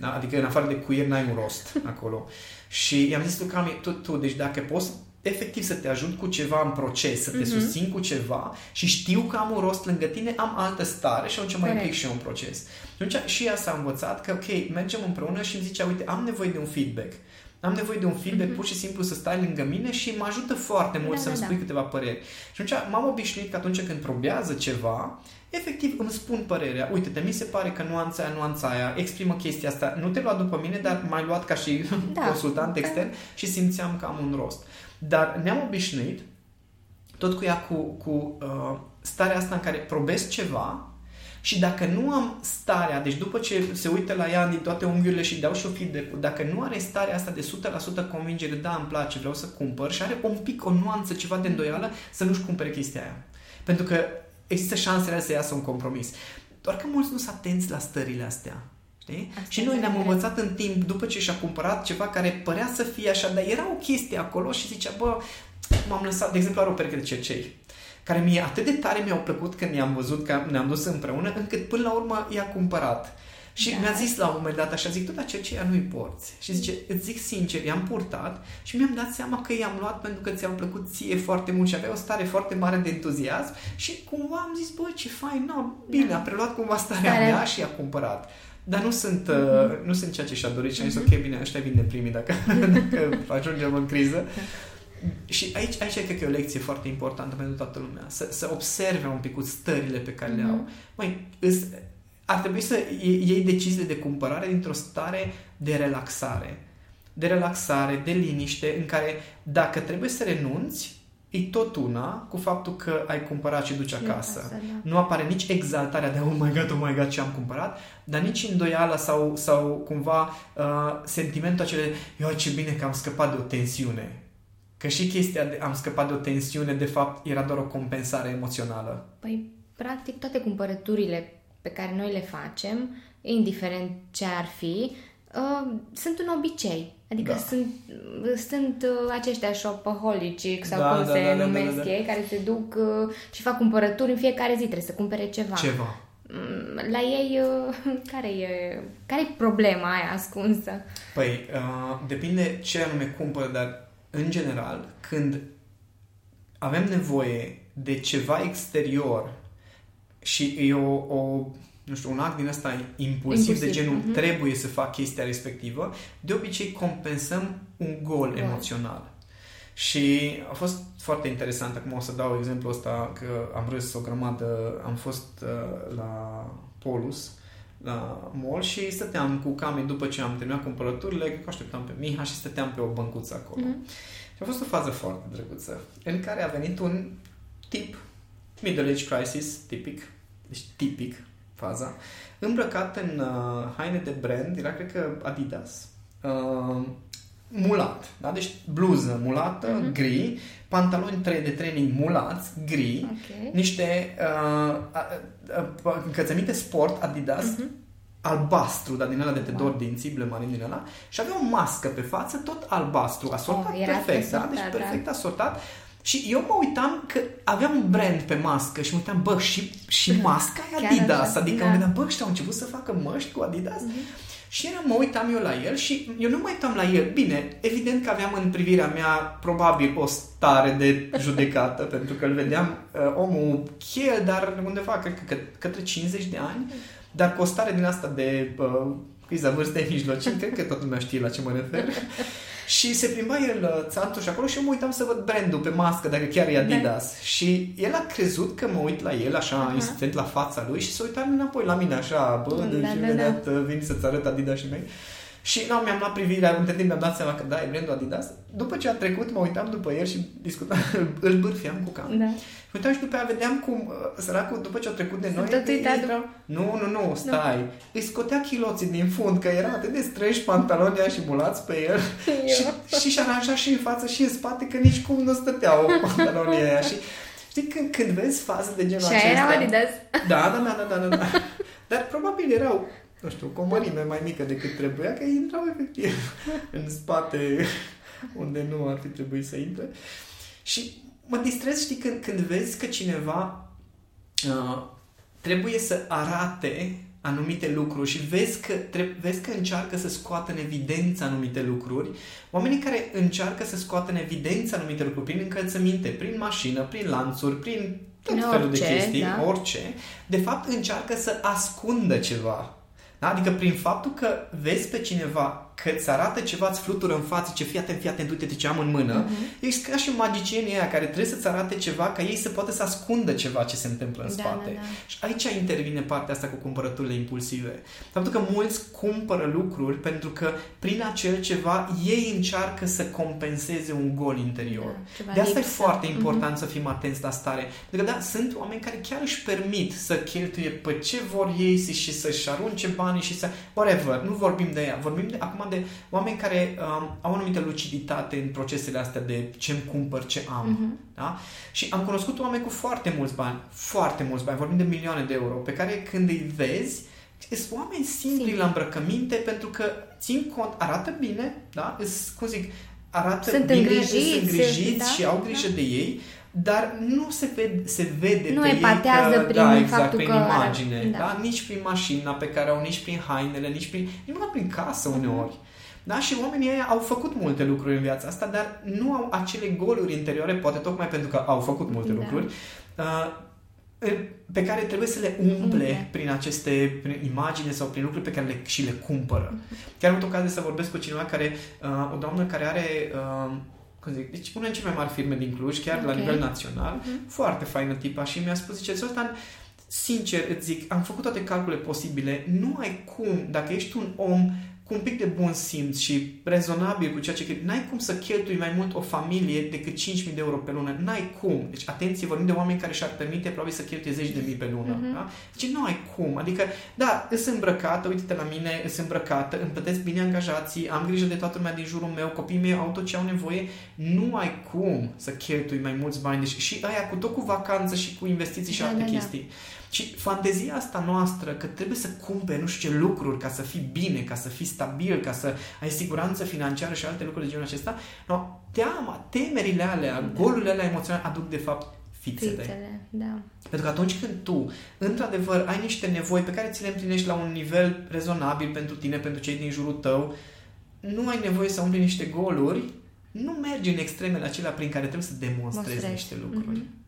Da? Adică în afară de cuier n-ai un rost acolo. Și i-am zis lui Cami, tu, tu, deci dacă poți efectiv să te ajut cu ceva în proces, să te uh-huh. susțin cu ceva și știu că am un rost lângă tine, am altă stare și atunci mai implic și eu un proces. Și atunci și ea s-a învățat că, ok, mergem împreună și îmi zicea, uite, am nevoie de un feedback. Am nevoie de un feedback mm-hmm. pur și simplu să stai lângă mine și mă ajută foarte mult da, să-mi da, spui da. câteva păreri. Și atunci m-am obișnuit că atunci când probează ceva, efectiv îmi spun părerea. Uite-te, mi se pare că nuanța aia, nuanța aia, exprimă chestia asta. Nu te lua după mine, dar m-ai luat ca și da. consultant extern da. și simțeam că am un rost. Dar ne-am obișnuit tot cu ea cu, cu uh, starea asta în care probezi ceva și dacă nu am starea, deci după ce se uită la ea din toate unghiurile și dau și o feedback dacă nu are starea asta de 100% convingere, da, îmi place, vreau să cumpăr și are un pic o nuanță, ceva de îndoială, să nu-și cumpere chestia aia. Pentru că există șansele să iasă un compromis. Doar că mulți nu sunt atenți la stările astea. Știi? Asta și noi ne-am învățat în timp, după ce și-a cumpărat ceva care părea să fie așa, dar era o chestie acolo și zicea, bă, m-am lăsat, de exemplu, are o pereche de cercei care mie atât de tare mi-au plăcut când i-am văzut că ne-am dus împreună, încât până la urmă i-a cumpărat. Și da. mi-a zis la un moment dat așa, zic, tu, dar ce nu-i porți? Și zice, îți zic sincer, i-am purtat și mi-am dat seama că i-am luat pentru că ți-au plăcut ție foarte mult și avea o stare foarte mare de entuziasm și cumva am zis, bă, ce fain, no, bine, da. a preluat cumva starea Stare. mea și a cumpărat. Dar nu sunt, uh-huh. uh, nu sunt ceea ce și-a dorit și am zis, uh-huh. ok, bine, ăștia vin de primii dacă, dacă ajungem în criză. Și aici, aici cred că e o lecție foarte importantă pentru toată lumea. Să, să observe un pic cu stările pe care mm-hmm. le au. Măi, îs, ar trebui să iei deciziile de cumpărare dintr-o stare de relaxare. De relaxare, de liniște, în care dacă trebuie să renunți, e tot una cu faptul că ai cumpărat și duci acasă. acasă da. Nu apare nici exaltarea de oh my god, oh my god, ce am cumpărat, dar nici îndoiala sau, sau cumva uh, sentimentul acela de eu ce bine că am scăpat de o tensiune Că și chestia de am scăpat de o tensiune, de fapt, era doar o compensare emoțională.
Păi, practic, toate cumpărăturile pe care noi le facem, indiferent ce ar fi, uh, sunt un obicei. Adică da. sunt, sunt uh, aceștia shopaholici sau da, cum da, se da, da, numesc da, da, da. ei, care se duc uh, și fac cumpărături în fiecare zi, trebuie să cumpere ceva.
Ceva.
Mm, la ei, uh, care e, care e problema aia ascunsă?
Păi, uh, depinde ce anume cumpără, dar în general, când avem nevoie de ceva exterior și e o, o nu știu, un act din ăsta impulsiv, impulsiv. de genul uh-huh. trebuie să fac chestia respectivă, de obicei compensăm un gol wow. emoțional. Și a fost foarte interesant, acum o să dau exemplu ăsta, că am râs o grămadă, am fost uh, la Polus, la mall și stăteam cu Cami după ce am terminat cumpărăturile, că așteptam pe Miha și stăteam pe o băncuță acolo. Mm-hmm. Și a fost o fază foarte drăguță, în care a venit un tip, middle age crisis, tipic, deci tipic faza, îmbrăcat în uh, haine de brand, era cred că Adidas, uh, mulat, da? deci bluză mulată, mm-hmm. gri, pantaloni 3 de training mulați, gri, okay. niște uh, uh, încălțăminte sport Adidas, uh-huh albastru, dar din ăla de te dor dinții, blemarin din ăla, și avea o mască pe față, tot albastru, asortat oh, perfect, da? Deci da, perfect da. asortat. Și eu mă uitam că aveam un brand pe mască și mă uitam, bă, și, și masca e Adidas, așa, adică da. mă gândeam, bă, ăștia au început să facă măști cu Adidas? Uh-huh. Și era, mă uitam eu la el și eu nu mă uitam la el. Bine, evident că aveam în privirea mea probabil o stare de judecată, pentru că îl vedeam uh, omul chel, dar undeva, cred că către 50 de ani, dar cu o stare din asta de uh, criza vârstei mijlocii, cred că toată lumea știe la ce mă refer. Și se plimba el uh, țantul și acolo și eu mă uitam să văd brandul pe mască, dacă chiar e Adidas. Da. Și el a crezut că mă uit la el, așa, uh-huh. insistent la fața lui și se uita înapoi la mine, așa, bă, da, deci da, imediat da. vin să-ți arăt Adidas și mei. Și nu, mi-am luat privirea, între timp mi-am dat seama că da, e brandul Adidas. După ce a trecut, mă uitam după el și discutam, îl bârfiam cu cam. Da. Uitam și după aia vedeam cum uh, săracul, după ce a trecut de noi, tot intra... Nu, nu, nu, stai. Nu. Îi scotea chiloții din fund, că era atât de strânși pantaloni și mulați pe el. și, și și aranja și în față și în spate, că nici cum nu stăteau pantalonii aia. Și știi, când, când vezi faze de genul
și acesta... Și era Adidas.
Da, da, da, da, da, da. Dar probabil erau nu știu, cu o mărime mai mică decât trebuia, că intrau efectiv în spate unde nu ar fi trebuit să intre. Și mă distrez, știi, când, când vezi că cineva uh, trebuie să arate anumite lucruri și vezi că, tre- vezi că încearcă să scoată în evidență anumite lucruri, oamenii care încearcă să scoată în evidență anumite lucruri prin încălțăminte, prin mașină, prin lanțuri, prin tot felul de chestii, da? orice, de fapt încearcă să ascundă ceva. Da? Adică prin faptul că vezi pe cineva că îți arată ceva, îți flutură în față, ce fii atent, fii atent, uite ce am în mână, uh-huh. ești ca și magicienii aia care trebuie să-ți arate ceva ca ei să poată să ascundă ceva ce se întâmplă în da, spate. Da, da. Și aici intervine partea asta cu cumpărăturile impulsive. Faptul că mulți cumpără lucruri pentru că prin acel ceva ei încearcă să compenseze un gol interior. Da, de asta lipsă. e foarte important uh-huh. să fim atenți la stare. Pentru că da, sunt oameni care chiar își permit să cheltuie pe ce vor ei și să-și arunce banii și să... Whatever, nu vorbim de ea. Vorbim de, acum de oameni care um, au o anumită luciditate în procesele astea de ce-mi cumpăr, ce am. Uh-huh. Da? Și am cunoscut oameni cu foarte mulți bani, foarte mulți bani, vorbim de milioane de euro, pe care când îi vezi, sunt oameni simpli Sim. la îmbrăcăminte pentru că țin cont, arată bine, da? Îs, cum zic, arată
sunt
bine,
îngrijiți,
sunt îngrijiți da? și au grijă da. de ei, dar nu se vede, se vede
nu
pe
epatează
ei că,
prin
da, exact,
faptul
prin
că
imagine,
are, da.
da. nici prin mașina pe care au, nici prin hainele, nici prin, nici prin casă uneori. Da? Și oamenii ăia au făcut multe lucruri în viața asta, dar nu au acele goluri interioare, poate tocmai pentru că au făcut multe da. lucruri, uh, pe care trebuie să le umple umple. prin aceste prin imagine sau prin lucruri pe care le, și le cumpără. Uh-huh. Chiar am avut ocazia să vorbesc cu cineva care, uh, o doamnă care are uh, cum zic, deci una din cele mai mari firme din Cluj, chiar okay. la nivel național, uh-huh. foarte faină tipa și mi-a spus, zice, Zoltan, sincer îți zic, am făcut toate calculele posibile, nu ai cum, dacă ești un om cu un pic de bun simț și rezonabil cu ceea ce cheltui. N-ai cum să cheltui mai mult o familie decât 5.000 de euro pe lună. N-ai cum. Deci, atenție, vorbim de oameni care și-ar permite probabil să cheltuie 10 de mii pe lună. Uh-huh. Da? Deci, nu ai cum. Adică, da, îs îmbrăcată, uite-te la mine, îs îmbrăcată, îmi plătesc bine angajații, am grijă de toată lumea din jurul meu, copiii mei au tot ce au nevoie. Nu ai cum să cheltui mai mulți bani. Deci, și aia cu tot cu vacanță și cu investiții și da, alte da, da. chestii. Da. Și fantezia asta noastră că trebuie să cumperi nu știu ce lucruri ca să fii bine, ca să fii stabil, ca să ai siguranță financiară și alte lucruri de genul acesta, no, teama, temerile alea, da. golurile alea emoționale aduc de fapt fițele.
fițele da.
Pentru că atunci când tu, într-adevăr, ai niște nevoi pe care ți le împlinești la un nivel rezonabil pentru tine, pentru cei din jurul tău, nu ai nevoie să umpli niște goluri, nu mergi în extremele acelea prin care trebuie să demonstrezi Mostrezi. niște lucruri. Mm-hmm.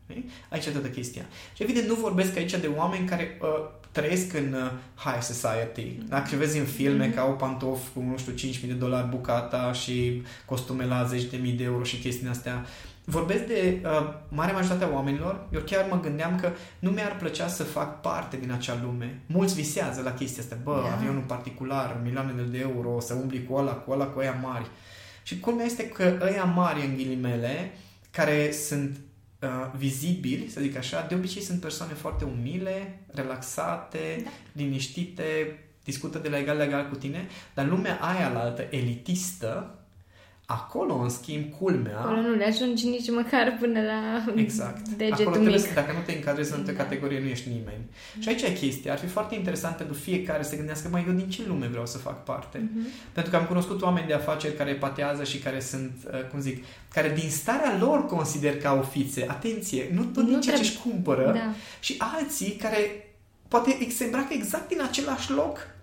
Aici e toată chestia. Și evident nu vorbesc aici de oameni care uh, trăiesc în uh, high society. Dacă vezi în filme mm-hmm. că au pantofi cu, nu știu, 5.000 de dolari bucata și costume la 10.000 de euro și chestiile astea, vorbesc de uh, mare majoritatea oamenilor. Eu chiar mă gândeam că nu mi-ar plăcea să fac parte din acea lume. Mulți visează la chestia asta. Bă, yeah. avionul particular, milioane de euro, să umbli cu ăla, cu ăla, cu ăia mari. Și culmea este că ăia mari, în ghilimele, care sunt uh, vizibili, să zic așa, de obicei sunt persoane foarte umile, relaxate, da. liniștite, discută de la egal la egal cu tine, dar lumea aia la altă, elitistă, Acolo, în schimb, culmea...
Acolo nu le ajungi nici măcar până la
exact.
degetul
Acolo
mic.
Să, dacă nu te încadrezi într-o da. categorie, nu ești nimeni. Mm-hmm. Și aici e chestia. Ar fi foarte interesant pentru fiecare să gândească, mai eu din ce lume vreau să fac parte? Mm-hmm. Pentru că am cunoscut oameni de afaceri care patează și care sunt, uh, cum zic, care din starea lor consider că au fițe. Atenție, nu tot nu din ceea ce își cumpără. Da. Și alții care poate se îmbracă exact din același loc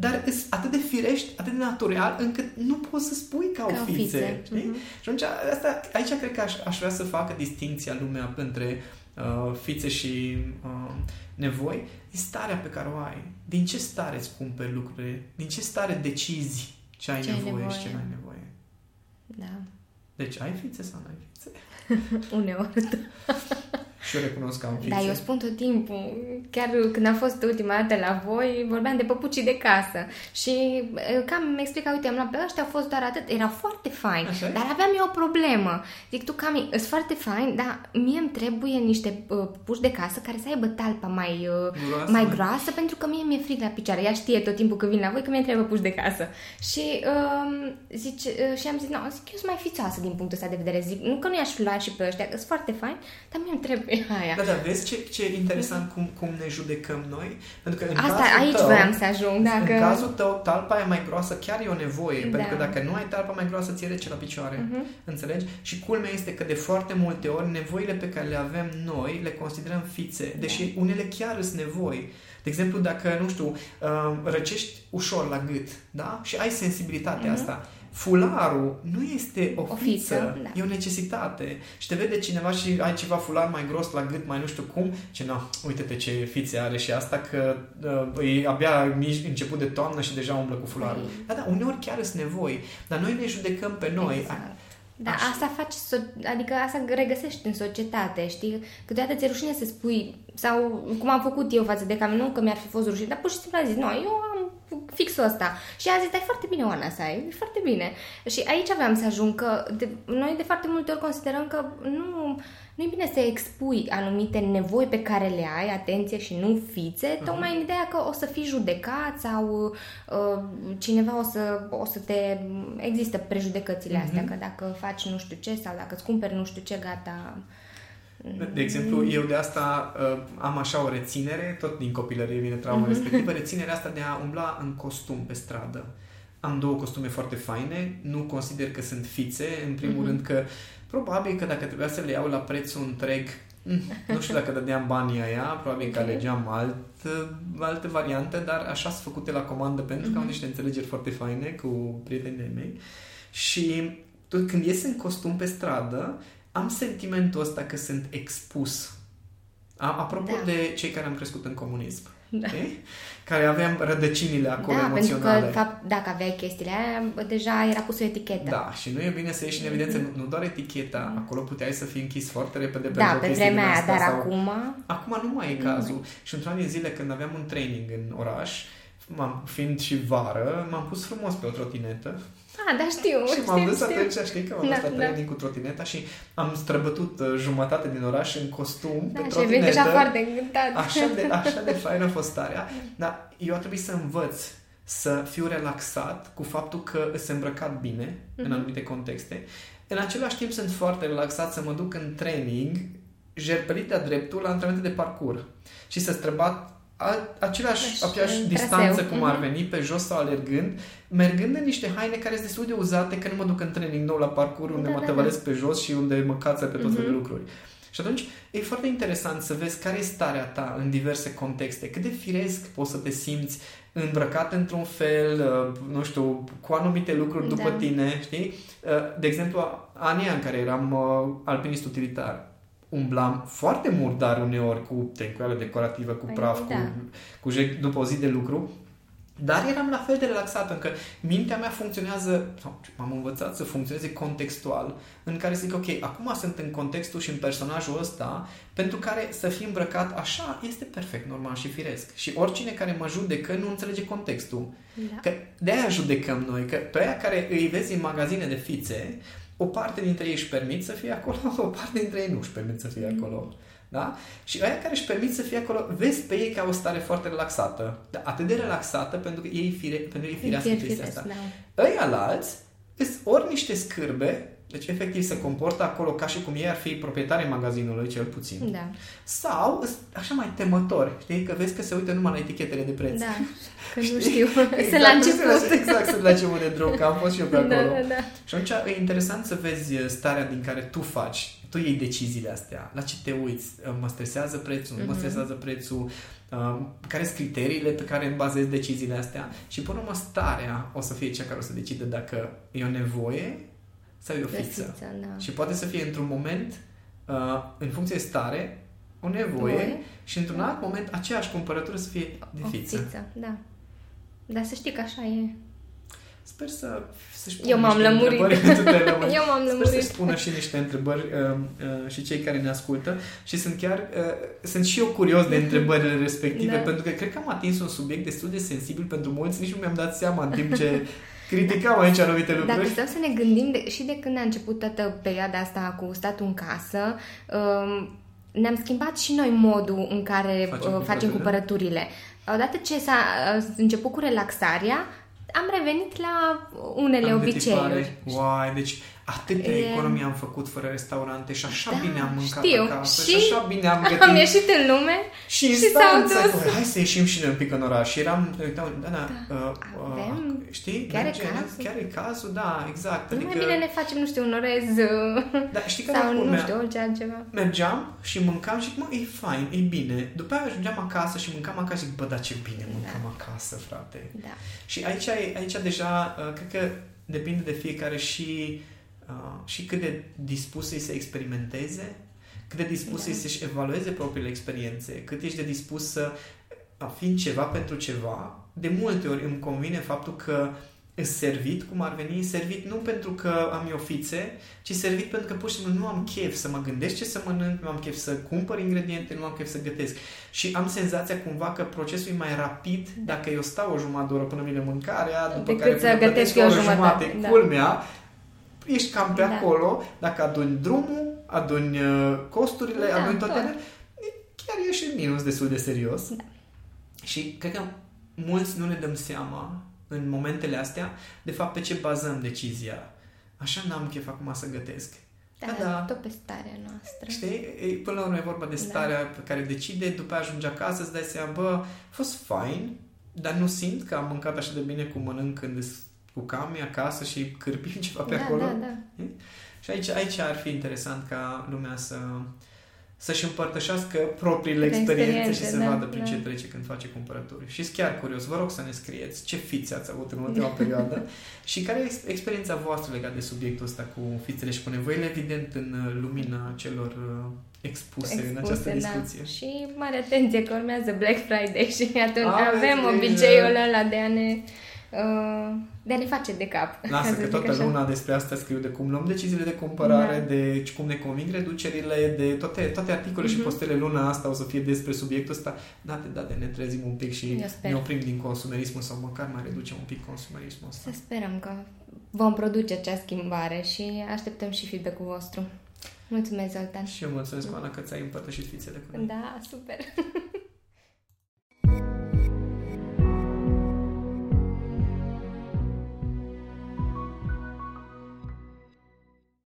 dar sunt atât de firești, atât de natural, încât nu poți să spui că au fițe. fițe. Mm-hmm. Și atunci, asta, aici cred că aș, aș vrea să facă distinția lumea între uh, fițe și uh, nevoi. E starea pe care o ai. Din ce stare îți cumperi lucrurile? Din ce stare decizi ce ai ce nevoie, nevoie și ce nu ai nevoie?
Da.
Deci ai fițe sau nu ai fițe?
Uneori.
Și eu recunosc că am fițe.
Da, eu spun tot timpul, chiar când am fost ultima dată la voi, vorbeam de păpucii de casă și cam mi explica, uite, am luat pe ăștia, a fost doar atât, era foarte fain, Așa dar aveam eu o problemă. Zic, tu, Cami, sunt foarte fain, dar mie îmi trebuie niște uh, puși de casă care să aibă talpa mai, uh, groasă. mai groasă, pentru că mie mi-e frig la picioare. Ea știe tot timpul când vin la voi că mi-e trebuie puși de casă. Și, uh, zice, uh, și am zis, nu, zic, eu sunt mai fițoasă din punctul ăsta de vedere. Zic, nu că nu i-aș lua și pe ăștia, că sunt foarte fain, dar mie îmi trebuie aia.
Da, da, vezi ce, ce interesant cum, cum ne judecăm noi? Pentru că în
Asta
cazul
aici
tău,
voiam să ajung. Dacă...
În cazul tău, talpa e mai groasă chiar e o nevoie. Da. Pentru că dacă nu ai talpa mai groasă, ți rece la picioare. Uh-huh. Înțelegi? Și culmea este că de foarte multe ori nevoile pe care le avem noi le considerăm fițe, deși da. unele chiar sunt nevoi. De exemplu, dacă, nu știu, uh, răcești ușor la gât, da? Și ai sensibilitatea uh-huh. asta fularul nu este o, o fiță, da. e o necesitate. Și te vede cineva și ai ceva fular mai gros la gât, mai nu știu cum, ce nu, uite-te ce fițe are și asta că uh, e abia nici început de toamnă și deja umblă cu fularul. Ei. Da, da, uneori chiar sunt nevoi, dar noi ne judecăm pe noi. Exact.
Da, Așa. asta faci, adică asta regăsești în societate, știi? Câteodată ți-e rușine să spui, sau cum am făcut eu față de cam nu că mi-ar fi fost rușine, dar pur și simplu a zis, nu, eu am fixul ăsta. Și a zis, e foarte bine, Oana, să ai, e foarte bine. Și aici aveam să ajung, că de, noi de foarte multe ori considerăm că nu, nu e bine să expui anumite nevoi pe care le ai, atenție și nu fițe, uh-huh. tocmai în ideea că o să fii judecat sau uh, cineva o să, o să te... Există prejudecățile uh-huh. astea, că dacă faci nu știu ce sau dacă îți cumperi nu știu ce, gata...
De exemplu, eu de asta uh, am așa o reținere, tot din copilărie vine trauma uh-huh. respectivă, reținerea asta de a umbla în costum pe stradă. Am două costume foarte faine, nu consider că sunt fițe, în primul uh-huh. rând că Probabil că dacă trebuia să le iau la prețul întreg, mm, nu știu dacă dădeam banii aia, probabil că alegeam alt, altă variantă, dar așa sunt făcute la comandă pentru că mm-hmm. am mhm. niște înțelegeri foarte faine cu prietenii mei. Și tot când ies în costum pe stradă, am sentimentul ăsta că sunt expus. Apropo da. de cei care am crescut în comunism. Da. Okay? Care aveam rădăcinile acolo
da,
emoționale.
pentru că, fapt, dacă aveai chestiile aia, deja era pus o etichetă.
Da, și nu e bine să ieși în evidență, mm-hmm. nu doar eticheta, mm-hmm. acolo puteai să fii închis foarte repede
Da, pe vremea aia, dar sau... acum...
Acum nu mai e cazul. Mm. Și într-un an de zile, când aveam un training în oraș, m-am, fiind și vară, m-am pus frumos pe o trotinetă
Ah, da, știu.
și m-am dus atunci, știi că m-am dus da, da. cu trotineta și am străbătut uh, jumătate din oraș în costum
da,
pe
trotinetă. Și deja foarte încântat.
Așa de, așa de faină a fost starea. Dar eu a trebuit să învăț să fiu relaxat cu faptul că sunt îmbrăcat bine mm-hmm. în mhm. anumite contexte. În același timp sunt foarte relaxat să mă duc în training jerpelit de dreptul la antrenamente de parcurs și să străbat același, aceeași distanță cum ar mhm. veni, pe jos sau alergând, mergând în niște haine care sunt destul de uzate, că nu mă duc în training nou la parcurs unde da, mă da, tăvăresc da. pe jos și unde mă cață pe tot felul mm-hmm. de lucruri. Și atunci e foarte interesant să vezi care e starea ta în diverse contexte, cât de firesc poți să te simți îmbrăcat într-un fel, uh, nu știu, cu anumite lucruri după da. tine, știi? Uh, de exemplu, anii în care eram uh, alpinist utilitar, umblam foarte murdar uneori cu tencoială decorativă, cu păi, praf, da. cu, cu jec după o zi de lucru, dar eram la fel de relaxat, pentru că mintea mea funcționează, sau m-am învățat să funcționeze contextual, în care zic, ok, acum sunt în contextul și în personajul ăsta, pentru care să fie îmbrăcat așa este perfect, normal și firesc. Și oricine care mă judecă nu înțelege contextul. Da. Că de-aia judecăm noi, că pe aia care îi vezi în magazine de fițe, o parte dintre ei își permit să fie acolo, o parte dintre ei nu își permit să fie acolo. Da? Și aia care își permit să fie acolo, vezi pe ei că au o stare foarte relaxată. Dar atât de relaxată pentru că ei fire, pentru ei firească chestia asta. Da. Ăia alți ori niște scârbe, deci efectiv se comportă acolo ca și cum ei ar fi proprietarii magazinului, cel puțin.
Da.
Sau așa mai temători, știi? Că vezi că se uită numai la etichetele de preț.
Da, că nu știu.
exact,
sunt la început.
Exact, sunt la început de drum, că am fost și eu pe
Da,
acolo.
da, da.
Și atunci e interesant să vezi starea din care tu faci, tu iei deciziile astea, la ce te uiți, mă stresează prețul, nu mă
Mhm.
stresează prețul, uh, care sunt criteriile pe care îmi bazez deciziile astea și până la urmă starea o să fie cea care o să decide dacă e o nevoie sau e o fiță.
Găsiță, da.
Și poate să fie într-un moment, uh, în funcție de stare, o nevoie
Voie.
și într-un alt moment aceeași cumpărătură să fie de
O
fiță.
fiță, da. Dar să știi că așa e.
Sper să, să-și
Eu m-am
niște
lămurit.
întrebări, tu te-ai lămurit.
Eu m-am
Sper
lămurit.
să-și spună și niște întrebări uh, uh, și cei care ne ascultă și sunt chiar, uh, sunt și eu curios de întrebările respective
Da.
pentru că cred că am atins un subiect destul de sensibil pentru mulți, nici nu mi-am dat seama în timp ce criticam aici anumite lucruri.
Dacă stăm să ne gândim de, și de când a început toată perioada asta cu statul în casă, um, ne-am schimbat și noi modul în care
Facem
uh, facem
cumpărăturile.
cumpărăturile. Odată ce s-a uh, început cu relaxarea, am revenit la unele
Am
obiceiuri.
detipare. Uai, deci atâtea
E-
economii am făcut fără restaurante și așa
Da,
bine am mâncat
știu.
acasă și,
Și
așa bine am gătit.
Am ieșit în lume
Și
și
instant,
s-au dus.
zic, hai să ieșim și noi un pic în oraș. Și eram, uitam, da, da, uh,
avem-
uh, știi?
chiar e
merge,
cazul.
Chiar e cazul, da, exact.
nu mai bine ne facem, nu știu, un orez uh,
Da, știi care
sau
e
nu
culmea?
știu, orice altceva.
Mergeam și mâncam și mă, e fain, e bine. După aia ajungeam acasă și mâncam acasă și zic, bă, dar ce bine mâncam acasă, frate.
Da.
Și aici, e- aici deja, uh, cred că depinde de fiecare și, uh, și cât de dispus e să experimenteze, cât de dispus
Da.
e să-și evalueze propriile experiențe, cât ești de dispus să uh, fii ceva pentru ceva. De multe ori îmi convine faptul că îs servit, cum ar veni, servit nu pentru că am eu fițe, ci servit pentru că pur și simplu nu am chef să mă gândesc ce să mănânc, nu am chef să cumpăr ingrediente, nu am chef să gătesc. Și am senzația cumva că procesul e mai rapid dacă eu stau o jumătate de oră până vine mâncarea, după
Decât
care
să
până
gătesc
plătesc
eu
o
jumătate,
jumătate.
da.
Culmea, ești cam pe
Da.
acolo, dacă aduni drumul, aduni uh, costurile,
Da,
aduni toate
tot.
alea, chiar ieși în minus destul de serios.
Da.
Și cred că mulți nu ne dăm seama în momentele astea de fapt pe ce bazăm decizia. Așa n-am chef acum să gătesc.
Da,
Da, da.
tot pe starea noastră.
Știi? E, până la urmă e vorba de
Da.
starea pe care decide, după aia ajungi acasă, îți dai seama, bă, a fost fain, dar nu simt că am mâncat așa de bine cum mănânc când îs cu cami acasă și cârpim ceva pe
da,
acolo.
da, da.
Și aici, aici ar fi interesant ca lumea să să-și împărtășească propriile
De
experiențe și
experiențe,
să
da,
vadă prin
da.
ce trece când face cumpărături. Și sunt chiar curios, vă rog să ne scrieți ce fițe ați avut în ultima perioadă și care e ex- experiența voastră legată de subiectul ăsta cu fițele și cu nevoile, evident, în uh, lumina celor uh, expuse, expuse în această
da.
discuție.
Și mare atenție că urmează Black Friday și atunci
Aveți
avem
grijă.
obiceiul ăla de a ne uh, de a ne face de cap. ca
Lasă
să
că
zic
toată
așa.
luna despre asta scriu de cum luăm deciziile de cumpărare,
Da.
de cum ne conving reducerile, de toate, toate articole și
Mhm.
postele luna asta o să fie despre subiectul ăsta. Da, de, da, de ne trezim un pic și
Eu sper.
ne oprim din consumerismul sau măcar mai reducem un pic consumerismul ăsta.
Să sperăm că vom produce acea schimbare și așteptăm și feedback-ul vostru. Mulțumesc, Zoltan.
Și eu mulțumesc, Oana, că ți-ai împărtășit fițele cu noi.
Da, super.